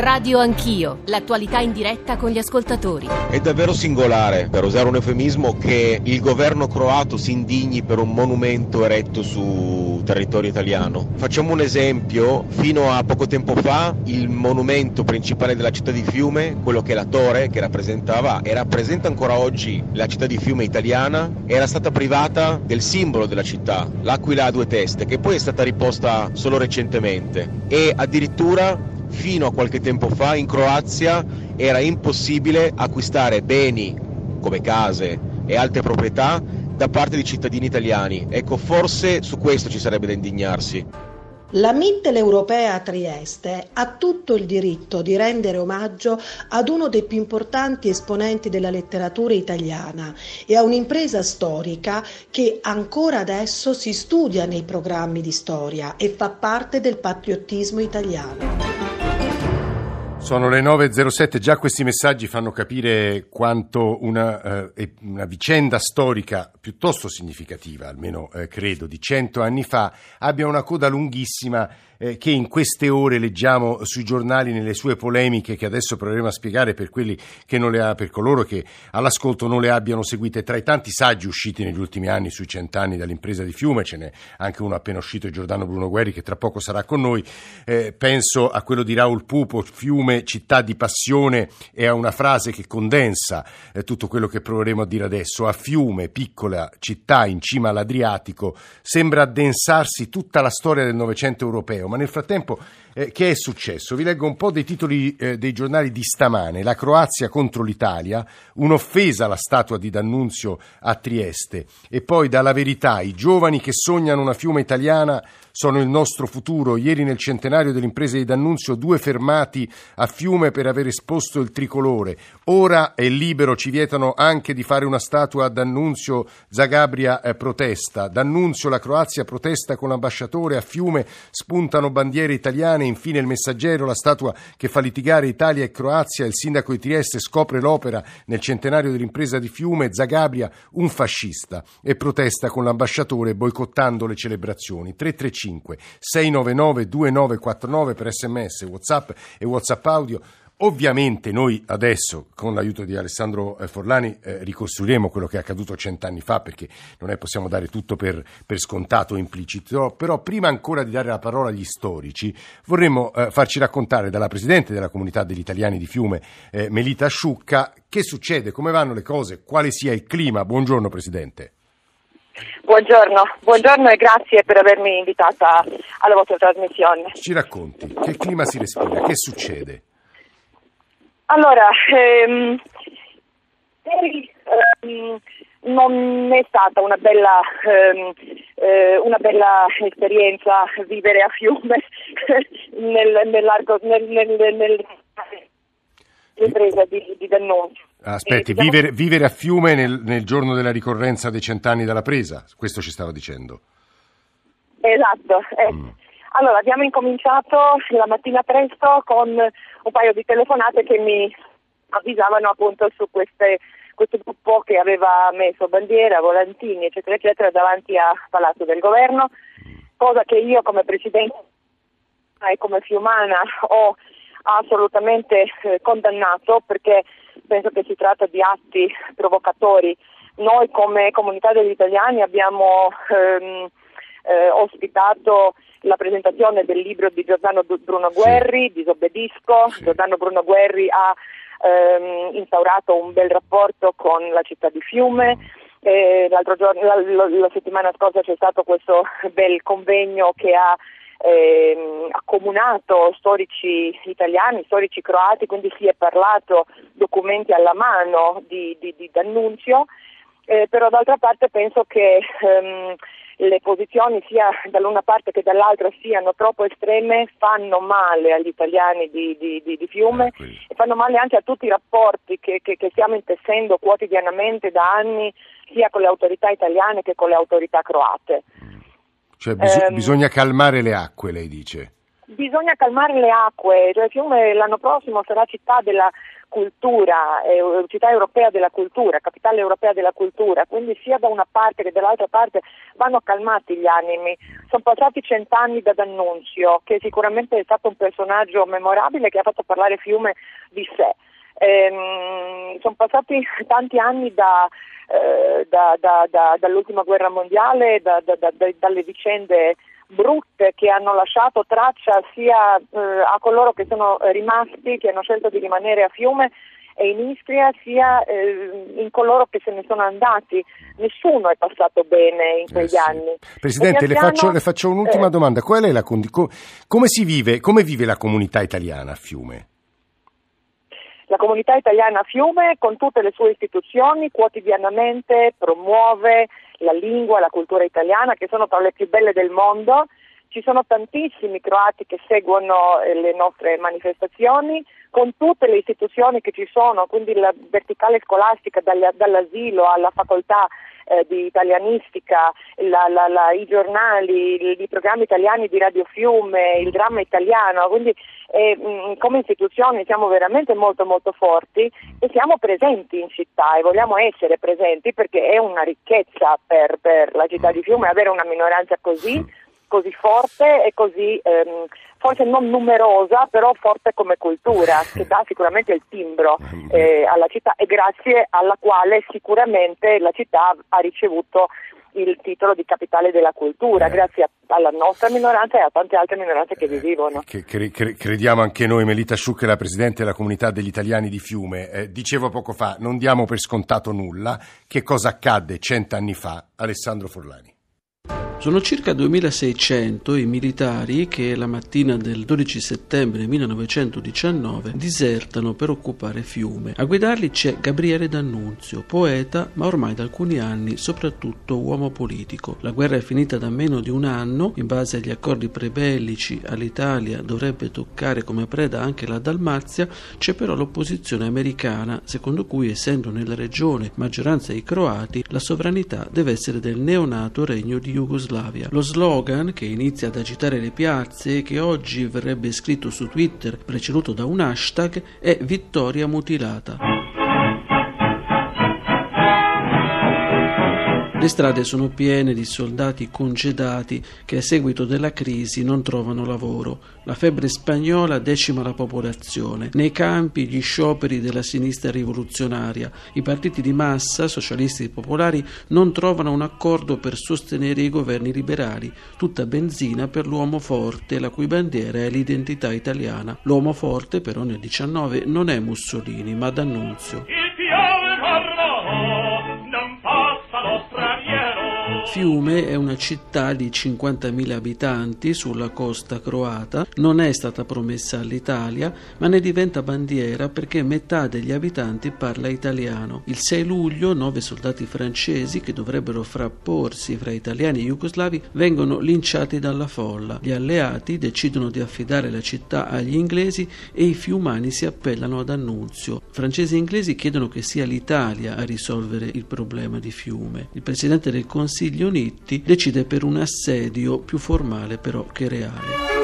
Radio Anch'io, l'attualità in diretta con gli ascoltatori. È davvero singolare, per usare un eufemismo, che il governo croato si indigni per un monumento eretto su territorio italiano. Facciamo un esempio, fino a poco tempo fa il monumento principale della città di Fiume, quello che è la torre che rappresentava e rappresenta ancora oggi la città di Fiume italiana, era stata privata del simbolo della città, l'aquila a due teste, che poi è stata riposta solo recentemente e addirittura fino a qualche tempo fa in Croazia era impossibile acquistare beni come case e altre proprietà da parte di cittadini italiani. Ecco, forse su questo ci sarebbe da indignarsi. La Mitteleuropea a Trieste ha tutto il diritto di rendere omaggio ad uno dei più importanti esponenti della letteratura italiana e a un'impresa storica che ancora adesso si studia nei programmi di storia e fa parte del patriottismo italiano. Sono le 9.07, già questi messaggi fanno capire quanto una, eh, una vicenda storica piuttosto significativa, almeno eh, credo, di cento anni fa, abbia una coda lunghissima eh, che in queste ore leggiamo sui giornali nelle sue polemiche che adesso proveremo a spiegare per, ha, per coloro che all'ascolto non le abbiano seguite. Tra i tanti saggi usciti negli ultimi anni sui cent'anni dall'impresa di Fiume, ce n'è anche uno appena uscito, Giordano Bruno Guerri, che tra poco sarà con noi. Eh, penso a quello di Raul Pupo, Fiume, città di passione, e a una frase che condensa eh, tutto quello che proveremo a dire adesso. A Fiume, piccola città in cima all'Adriatico, sembra addensarsi tutta la storia del Novecento europeo ma nel frattempo eh, che è successo? Vi leggo un po' dei titoli eh, dei giornali di stamane. La Croazia contro l'Italia, un'offesa alla statua di D'Annunzio a Trieste. E poi dalla verità, i giovani che sognano una fiume italiana sono il nostro futuro. Ieri nel centenario dell'impresa di D'Annunzio due fermati a Fiume per aver esposto il tricolore. Ora è libero, ci vietano anche di fare una statua a D'Annunzio. Zagabria eh, protesta. D'Annunzio, la Croazia protesta con l'ambasciatore. A Fiume spuntano bandiere italiane. Infine il messaggero, la statua che fa litigare Italia e Croazia. Il sindaco di Trieste scopre l'opera nel centenario dell'impresa di Fiume. Zagabria, un fascista. E protesta con l'ambasciatore boicottando le celebrazioni. 335 335 699 2949 per sms, whatsapp e whatsapp audio. Ovviamente noi adesso, con l'aiuto di Alessandro eh, Forlani, eh, ricostruiremo quello che è accaduto cent'anni fa, perché non è possiamo dare tutto per, per scontato implicito, però prima ancora di dare la parola agli storici, vorremmo eh, farci raccontare dalla Presidente della Comunità degli Italiani di Fiume, eh, Melita Asciucca, che succede, come vanno le cose, quale sia il clima. Buongiorno Presidente. Buongiorno, buongiorno e grazie per avermi invitata alla vostra trasmissione. Ci racconti, che clima si respira, che succede? Allora, ehm, ehm, non è stata una bella, ehm, eh, una bella esperienza vivere a Fiume nel, nell'arco, nel, nel, nel, nell'impresa di, di D'Annunzio. Aspetti, diciamo... vivere, vivere, a Fiume nel, nel, giorno della ricorrenza dei cent'anni dalla presa, questo ci stava dicendo. Esatto. Eh. Mm. Allora, abbiamo incominciato la mattina presto con un paio di telefonate che mi avvisavano appunto su queste, questo gruppo che aveva messo bandiera, volantini, eccetera, eccetera, davanti a Palazzo del Governo, cosa che io come Presidente e come fiumana ho assolutamente eh, condannato perché penso che si tratta di atti provocatori. Noi come comunità degli italiani abbiamo ehm, eh, ospitato la presentazione del libro di Giordano Bruno Guerri, sì. Disobbedisco. Sì. Giordano Bruno Guerri ha ehm, instaurato un bel rapporto con la città di Fiume. Eh, l'altro giorno, la, la, settimana scorsa c'è stato questo bel convegno che ha ehm, accomunato storici italiani, storici croati, quindi si è parlato documenti alla mano di, di, di D'Annunzio, eh, però d'altra parte penso che ehm, le posizioni sia dall'una parte che dall'altra siano troppo estreme fanno male agli italiani di, di, di, di Fiume ah, e fanno male anche a tutti i rapporti che, che, che stiamo intessendo quotidianamente da anni sia con le autorità italiane che con le autorità croate. Cioè bis- ehm, bisogna calmare le acque, lei dice. Bisogna calmare le acque, cioè Fiume l'anno prossimo sarà città della cultura, eh, città europea della cultura, capitale europea della cultura, quindi sia da una parte che dall'altra parte vanno calmati gli animi. Sono passati cent'anni da D'Annunzio, che sicuramente è stato un personaggio memorabile che ha fatto parlare Fiume di sé. Ehm, sono passati tanti anni da, eh, da, da, dall'ultima guerra mondiale, dalle vicende brutte che hanno lasciato traccia sia eh, a coloro che sono rimasti, che hanno scelto di rimanere a Fiume e in Istria, sia eh, in coloro che se ne sono andati. Nessuno è passato bene in quegli eh sì. anni. Presidente, le faccio, le faccio, un'ultima eh. domanda. Qual è la, come, si vive, come vive la comunità italiana a Fiume? La comunità italiana a Fiume, con tutte le sue istituzioni, quotidianamente promuove la lingua, la cultura italiana, che sono tra le più belle del mondo. Ci sono tantissimi croati che seguono eh, le nostre manifestazioni, con tutte le istituzioni che ci sono, quindi la verticale scolastica dall'asilo alla facoltà eh, di italianistica, la, la, la, i giornali, i, programmi italiani di Radio Fiume, il dramma italiano, quindi eh, mh, come istituzioni siamo veramente molto molto forti e siamo presenti in città e vogliamo essere presenti perché è una ricchezza per, per la città di Fiume avere una minoranza così così forte e così ehm, forse non numerosa, però forte come cultura, che dà sicuramente il timbro eh, alla città e grazie alla quale sicuramente la città ha ricevuto il titolo di capitale della cultura, eh. grazie alla nostra minoranza e a tante altre minoranze che vi vivono. Che, cre, cre, crediamo anche noi, Melita Sciucca, la Presidente della Comunità degli Italiani di Fiume. Eh, dicevo poco fa, non diamo per scontato nulla. Che cosa accadde cent'anni fa? Alessandro Forlani. Sono circa 2600 i militari che la mattina del 12 settembre 1919 disertano per occupare Fiume. A guidarli c'è Gabriele D'Annunzio, poeta, ma ormai da alcuni anni soprattutto uomo politico. La guerra è finita da meno di un anno, in base agli accordi prebellici all'Italia dovrebbe toccare come preda anche la Dalmazia, c'è però l'opposizione americana, secondo cui essendo nella regione maggioranza i croati, la sovranità deve essere del neonato regno di Jugoslavia Jugoslavia. Lo slogan, che inizia ad agitare le piazze e che oggi verrebbe scritto su Twitter preceduto da un hashtag, è Vittoria mutilata. Le strade sono piene di soldati congedati che a seguito della crisi non trovano lavoro. La febbre spagnola decima la popolazione. Nei campi gli scioperi della sinistra rivoluzionaria. I partiti di massa, socialisti e popolari, non trovano un accordo per sostenere i governi liberali. Tutta benzina per l'uomo forte, la cui bandiera è l'identità italiana. L'uomo forte però nel 19 non è Mussolini, ma D'Annunzio. Fiume è una città di 50.000 abitanti sulla costa croata, non è stata promessa all'Italia, ma ne diventa bandiera perché metà degli abitanti parla italiano. Il 6 luglio nove soldati francesi che dovrebbero frapporsi fra italiani e jugoslavi vengono linciati dalla folla. Gli alleati decidono di affidare la città agli inglesi e i fiumani si appellano ad Annunzio. Francesi e inglesi chiedono che sia l'Italia a risolvere il problema di Fiume. Il presidente del Consiglio Uniti decide per un assedio più formale però che reale.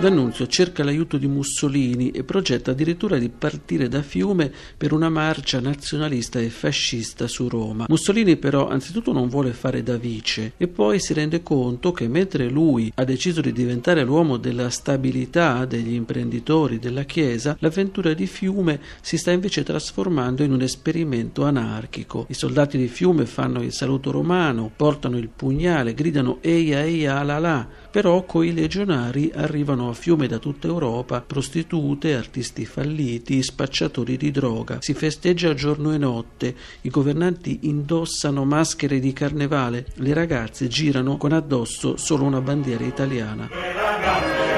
D'Annunzio cerca l'aiuto di Mussolini e progetta addirittura di partire da Fiume per una marcia nazionalista e fascista su Roma. Mussolini però anzitutto non vuole fare da vice e poi si rende conto che mentre lui ha deciso di diventare l'uomo della stabilità degli imprenditori della Chiesa, l'avventura di Fiume si sta invece trasformando in un esperimento anarchico. I soldati di Fiume fanno il saluto romano, portano il pugnale, gridano eia eia la la, però coi legionari arrivano a fiume da tutta Europa prostitute, artisti falliti, spacciatori di droga. Si festeggia giorno e notte, i governanti indossano maschere di carnevale, le ragazze girano con addosso solo una bandiera italiana.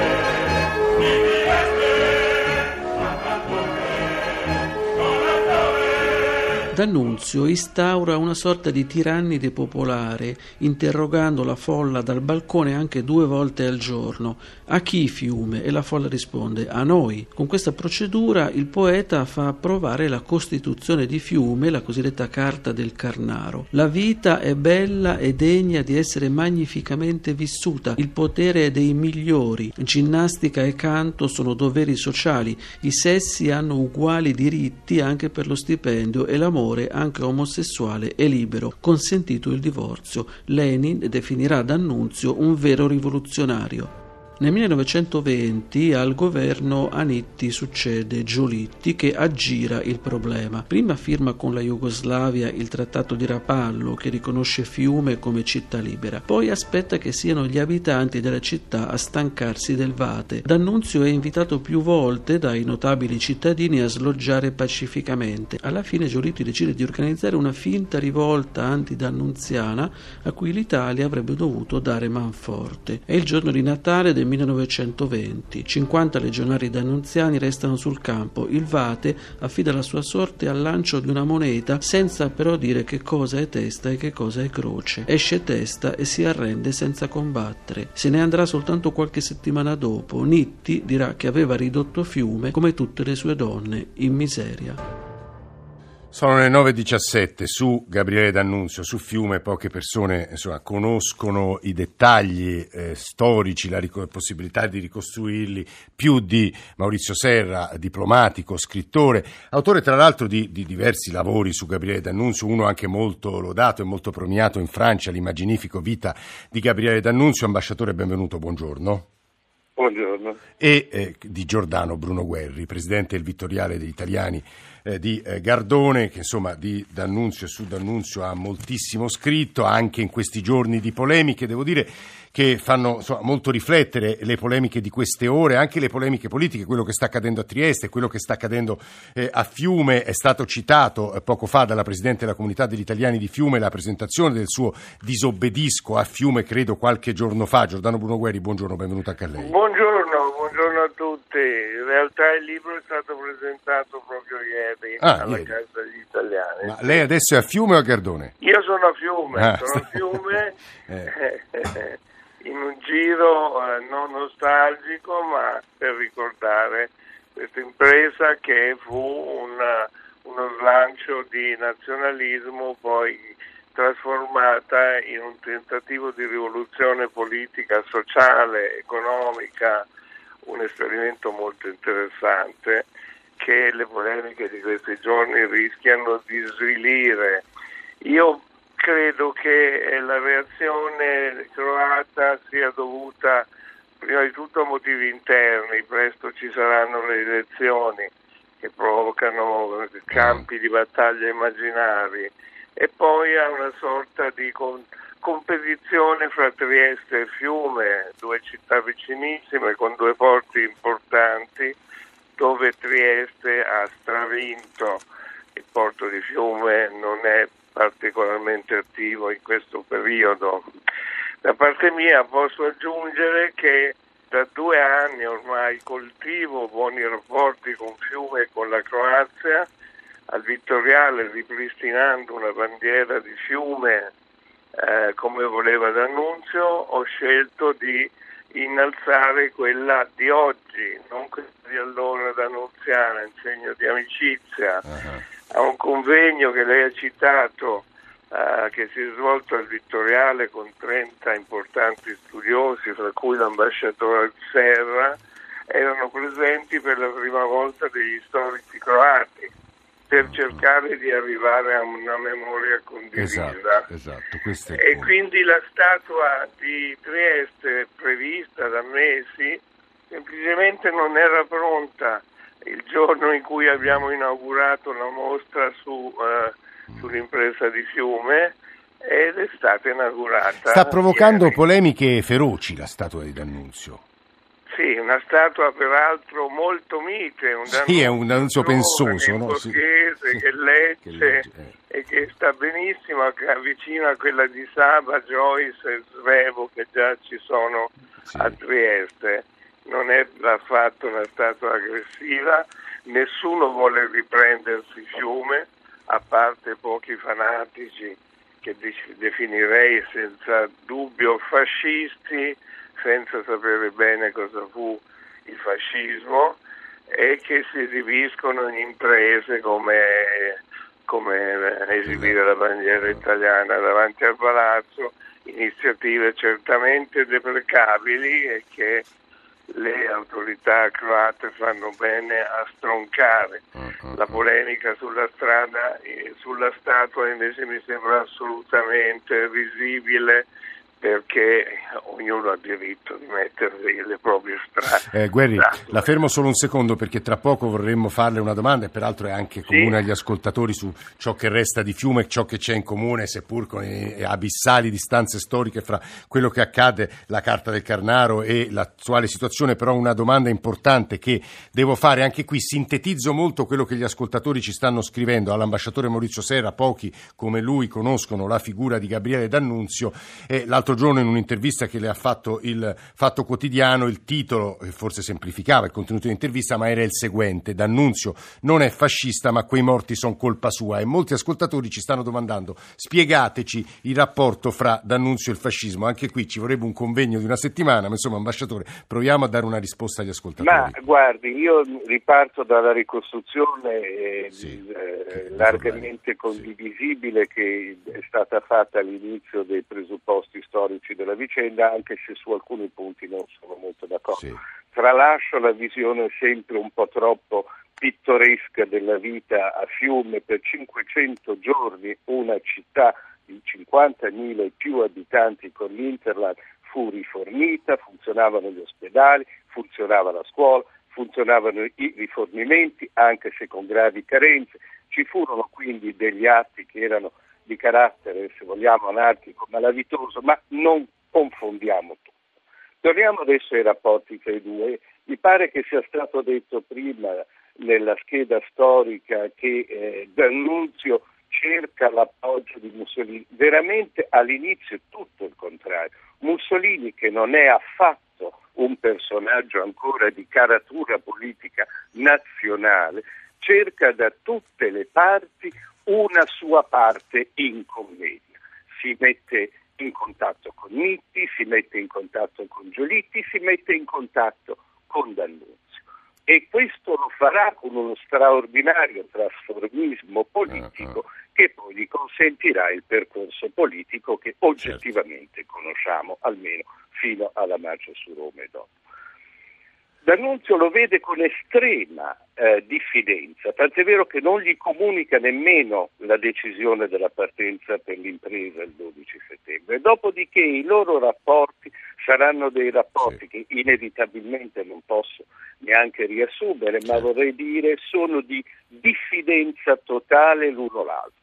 D'Annunzio instaura una sorta di tirannide popolare, interrogando la folla dal balcone anche due volte al giorno. A chi fiume? E la folla risponde a noi. Con questa procedura il poeta fa approvare la Costituzione di Fiume, la cosiddetta Carta del Carnaro. La vita è bella e degna di essere magnificamente vissuta. Il potere è dei migliori. Ginnastica e canto sono doveri sociali. I sessi hanno uguali diritti anche per lo stipendio e l'amore amore anche omosessuale e libero, consentito il divorzio. Lenin definirà D'Annunzio un vero rivoluzionario. Nel 1920 al governo Anitti succede Giolitti che aggira il problema. Prima firma con la Jugoslavia il trattato di Rapallo che riconosce Fiume come città libera, poi aspetta che siano gli abitanti della città a stancarsi del Vate. D'Annunzio è invitato più volte dai notabili cittadini a sloggiare pacificamente. Alla fine Giolitti decide di organizzare una finta rivolta antidannunziana a cui l'Italia avrebbe dovuto dare manforte. È il giorno di Natale del 1920. 50 legionari d'annunziani restano sul campo. Il Vate affida la sua sorte al lancio di una moneta senza però dire che cosa è testa e che cosa è croce. Esce testa e si arrende senza combattere. Se ne andrà soltanto qualche settimana dopo. Nitti dirà che aveva ridotto Fiume come tutte le sue donne in miseria. Sono le 9.17 su Gabriele D'Annunzio, su Fiume, poche persone insomma, conoscono i dettagli eh, storici, la ric- possibilità di ricostruirli, più di Maurizio Serra, diplomatico, scrittore, autore tra l'altro di, di diversi lavori su Gabriele D'Annunzio, uno anche molto lodato e molto premiato in Francia, l'immaginifico Vita di Gabriele D'Annunzio. Ambasciatore, benvenuto, buongiorno. Buongiorno. E eh, di Giordano Bruno Guerri, presidente del Vittoriale degli Italiani eh, di eh, Gardone, che insomma di D'Annunzio e su D'Annunzio ha moltissimo scritto, anche in questi giorni di polemiche, devo dire che fanno insomma, molto riflettere le polemiche di queste ore, anche le polemiche politiche, quello che sta accadendo a Trieste, quello che sta accadendo eh, a Fiume, è stato citato eh, poco fa dalla Presidente della Comunità degli Italiani di Fiume la presentazione del suo disobbedisco a Fiume, credo qualche giorno fa. Giordano Bruno Guerri, buongiorno, benvenuto anche a lei. Buongiorno, buongiorno a tutti. In realtà il libro è stato presentato proprio ieri ah, alla ieri. Casa degli Italiani. Ma lei adesso è a Fiume o a Gardone? Io sono a Fiume, ah, sono a Fiume. eh. in un giro eh, non nostalgico ma per ricordare questa impresa che fu una, uno slancio di nazionalismo poi trasformata in un tentativo di rivoluzione politica, sociale, economica, un esperimento molto interessante che le polemiche di questi giorni rischiano di svilire. Io credo che la reazione croata sia dovuta prima di tutto a motivi interni, presto ci saranno le elezioni che provocano campi di battaglia immaginari e poi a una sorta di con- competizione fra Trieste e Fiume, due città vicinissime con due porti importanti dove Trieste ha stravinto, il porto di Fiume non è particolarmente attivo in questo periodo. Da parte mia posso aggiungere che da due anni ormai coltivo buoni rapporti con Fiume e con la Croazia, al Vittoriale ripristinando una bandiera di Fiume eh, come voleva D'Annunzio, ho scelto di innalzare quella di oggi, non quella di allora d'Annunziana, in segno di amicizia. Uh-huh a un convegno che lei ha citato eh, che si è svolto al Vittoriale con 30 importanti studiosi, fra cui l'ambasciatore Serra, erano presenti per la prima volta degli storici croati per cercare di arrivare a una memoria condivisa. Esatto, esatto, e quindi la statua di Trieste prevista da mesi semplicemente non era pronta il giorno in cui abbiamo inaugurato la mostra su, uh, sull'impresa di Fiume ed è stata inaugurata. Sta provocando ieri. polemiche feroci la statua di D'Annunzio. Sì, una statua peraltro molto mite, un sì, è un D'Annunzio pensoso, no? Sì. che legge, che legge eh. e che sta benissimo, avvicina a quella di Saba, Joyce e Svevo che già ci sono sì. a Trieste non è affatto una statua aggressiva, nessuno vuole riprendersi fiume, a parte pochi fanatici che definirei senza dubbio fascisti, senza sapere bene cosa fu il fascismo e che si esibiscono in imprese come, come esibire la bandiera italiana davanti al palazzo, iniziative certamente deprecabili e che le autorità croate fanno bene a stroncare. Mm, mm, la polemica sulla strada, sulla statua invece mi sembra assolutamente risibile perché ognuno ha diritto di mettersi le proprie strade. Eh, Guerri, la fermo solo un secondo perché tra poco vorremmo farle una domanda e peraltro è anche comune sì. agli ascoltatori su ciò che resta di Fiume e ciò che c'è in comune, seppur con abissali distanze storiche fra quello che accade, la Carta del Carnaro e l'attuale situazione, però una domanda importante che devo fare anche qui, sintetizzo molto quello che gli ascoltatori ci stanno scrivendo all'ambasciatore Maurizio Serra, pochi come lui conoscono la figura di Gabriele D'Annunzio e l'altro l'altro giorno in un'intervista che le ha fatto il Fatto Quotidiano, il titolo, forse semplificava il contenuto dell'intervista, ma era il seguente, D'Annunzio non è fascista ma quei morti sono colpa sua e molti ascoltatori ci stanno domandando spiegateci il rapporto fra D'Annunzio e il fascismo, anche qui ci vorrebbe un convegno di una settimana, ma insomma ambasciatore proviamo a dare una risposta agli ascoltatori. Ma guardi, io riparto dalla ricostruzione eh, sì, eh, largamente condivisibile che è stata fatta all'inizio dei presupposti storici storici della vicenda, anche se su alcuni punti non sono molto d'accordo. Sì. Tralascio la visione sempre un po' troppo pittoresca della vita a Fiume per 500 giorni, una città di 50.000 e più abitanti con l'Interland fu rifornita, funzionavano gli ospedali, funzionava la scuola, funzionavano i rifornimenti, anche se con gravi carenze. Ci furono quindi degli atti che erano di carattere, se vogliamo, anarchico, malavitoso, ma non confondiamo tutto. Torniamo adesso ai rapporti tra i due. Mi pare che sia stato detto prima nella scheda storica che eh, D'Annunzio cerca l'appoggio di Mussolini. Veramente all'inizio è tutto il contrario. Mussolini, che non è affatto un personaggio ancora di caratura politica nazionale, cerca da tutte le parti una sua parte in commedia. Si mette in contatto con Nitti, si mette in contatto con Giolitti, si mette in contatto con D'Annunzio. E questo lo farà con uno straordinario trasformismo politico uh-huh. che poi gli consentirà il percorso politico che oggettivamente certo. conosciamo, almeno fino alla marcia su Roma e dopo. D'Annunzio lo vede con estrema eh, diffidenza, tant'è vero che non gli comunica nemmeno la decisione della partenza per l'impresa il 12 settembre. Dopodiché i loro rapporti saranno dei rapporti sì. che inevitabilmente non posso neanche riassumere, ma vorrei dire sono di diffidenza totale l'uno l'altro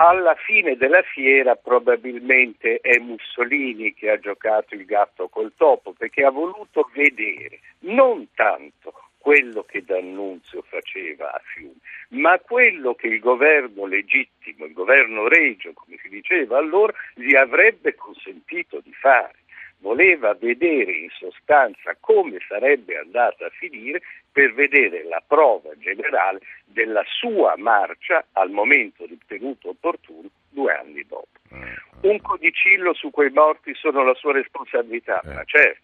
alla fine della fiera probabilmente è Mussolini che ha giocato il gatto col topo perché ha voluto vedere non tanto quello che D'Annunzio faceva a Fiume, ma quello che il governo legittimo, il governo regio, come si diceva allora, gli avrebbe consentito di fare. Voleva vedere in sostanza come sarebbe andata a finire per vedere la prova generale della sua marcia al momento ritenuto opportuno due anni dopo. Eh, Un codicillo su quei morti sono la sua responsabilità, eh. ma certo,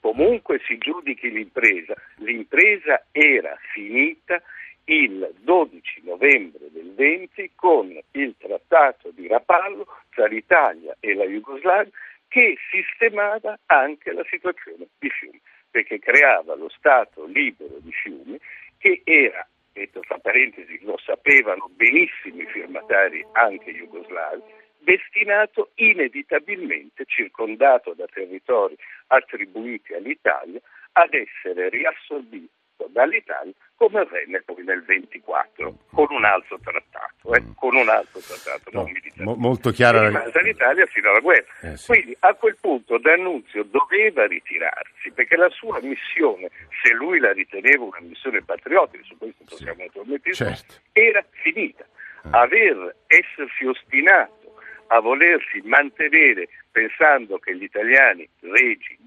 comunque si giudichi l'impresa, l'impresa era finita il 12 novembre del 20 con il trattato di Rapallo tra l'Italia e la Jugoslavia che sistemava anche la situazione di Fiume, perché creava lo Stato libero di Fiume che era, detto tra parentesi, lo sapevano benissimo i firmatari anche jugoslavi, destinato inevitabilmente, circondato da territori attribuiti all'Italia, ad essere riassorbito dall'Italia come avvenne poi nel 24 con un altro trattato, eh, mm. con un altro trattato no, non militare. Mo- molto chiara rimase l'Italia fino alla guerra. Eh, sì. Quindi a quel punto D'Annunzio doveva ritirarsi perché la sua missione, se lui la riteneva una missione patriottica, su questo possiamo sì. naturalmente certo. era finita. Eh. Aver essersi ostinato a volersi mantenere pensando che gli italiani regi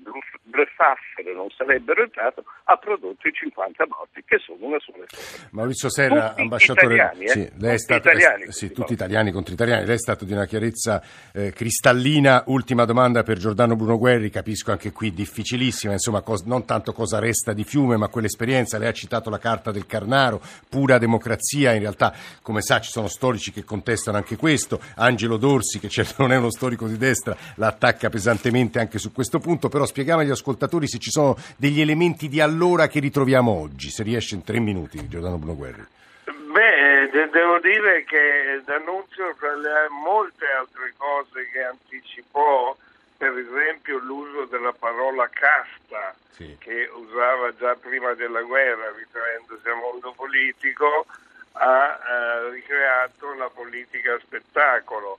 bluffassero non sarebbero entrati, ha prodotto i 50 morti, che sono una sola cosa. Maurizio Serra, tutti ambasciatore, italiani, eh? sì, lei tutti è stato, italiani, è, sì, tutti italiani contro italiani, lei è stato di una chiarezza eh, cristallina. Ultima domanda per Giordano Bruno Guerri, capisco anche qui difficilissima, insomma, cos- non tanto cosa resta di fiume, ma quell'esperienza. Lei ha citato la carta del Carnaro, pura democrazia, in realtà, come sa, ci sono storici che contestano anche questo. Angelo Dorsi, che certo non è uno storico di destra, la attacca pesantemente anche su questo punto, però spieghiamo agli ascoltatori se ci sono degli elementi di allora che ritroviamo oggi, se riesce in tre minuti, Giordano Bruno Guerri. Beh, de- devo dire che D'Annunzio, tra le molte altre cose che anticipò, per esempio l'uso della parola casta, sì. che usava già prima della guerra, riferendosi al mondo politico, ha eh, ricreato la politica spettacolo,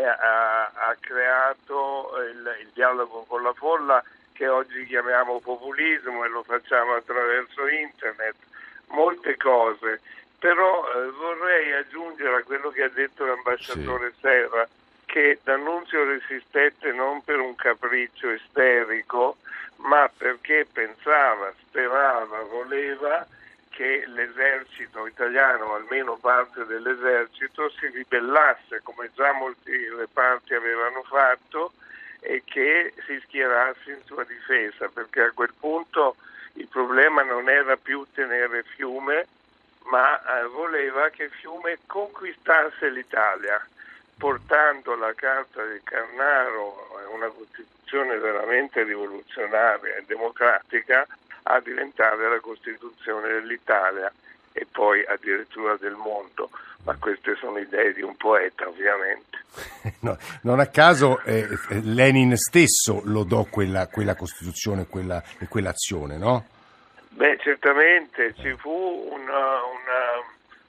ha, ha, creato il, il dialogo con la folla che oggi chiamiamo populismo e lo facciamo attraverso internet, molte cose. Però eh, vorrei aggiungere a quello che ha detto l'ambasciatore sì. Serra che D'Annunzio resistette non per un capriccio isterico, ma perché pensava, sperava, voleva che l'esercito italiano, almeno parte dell'esercito, si ribellasse, come già molti reparti avevano fatto, e che si schierasse in sua difesa, perché a quel punto il problema non era più tenere Fiume, ma eh, voleva che Fiume conquistasse l'Italia, portando la Carta del Carnaro, una Costituzione veramente rivoluzionaria e democratica, a diventare la Costituzione dell'Italia e poi addirittura del mondo. Ma queste sono idee di un poeta, ovviamente. No, non a caso eh, Lenin stesso lodò quella, quella Costituzione quella, e quell'azione, no? Beh, certamente ci fu una, una,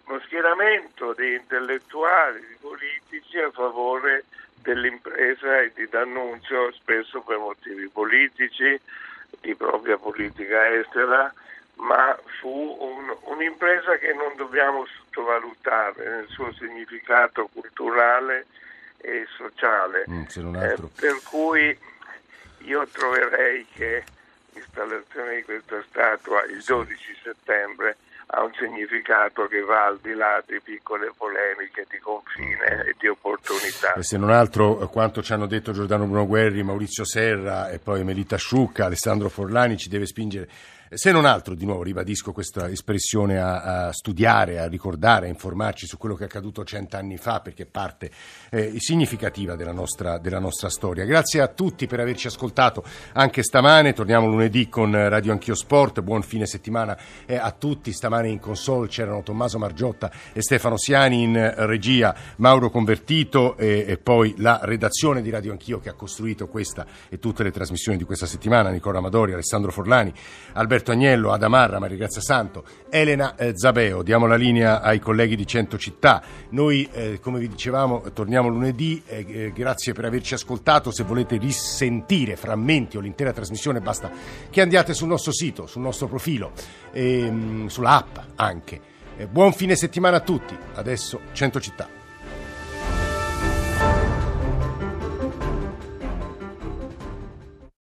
uno schieramento di intellettuali, di politici a favore dell'impresa e di D'Annunzio, spesso per motivi politici, di propria politica estera, ma fu un, un'impresa che non dobbiamo sottovalutare nel suo significato culturale e sociale. Mm, eh, per cui io troverei che l'installazione di questa statua il 12 settembre ha un significato che va al di là di piccole polemiche di confine e di opportunità. E se non altro quanto ci hanno detto Giordano Bruno Guerri, Maurizio Serra e poi Melita Sciucca, Alessandro Forlani ci deve spingere se non altro, di nuovo ribadisco questa espressione, a, a, studiare, a ricordare, a informarci su quello che è accaduto cent'anni fa, perché è parte eh, significativa della nostra, della nostra, storia. Grazie a tutti per averci ascoltato anche stamane. Torniamo lunedì con Radio Anch'io Sport. Buon fine settimana eh, a tutti. Stamane in console c'erano Tommaso Margiotta e Stefano Siani in regia, Mauro Convertito e, e poi la redazione di Radio Anch'io che ha costruito questa e tutte le trasmissioni di questa settimana. Nicola Amadori, Alessandro Forlani, Alberto Roberto Agnello, Adamarra, Maria Grazia Santo, Elena eh, Zabeo. Diamo la linea ai colleghi di Cento Città. Noi, eh, come vi dicevamo, torniamo lunedì. Eh, eh grazie per averci ascoltato. Se volete risentire frammenti o l'intera trasmissione, basta che andiate sul nostro sito, sul nostro profilo, ehm, sulla app anche. Eh, buon fine settimana a tutti. Adesso Cento Città.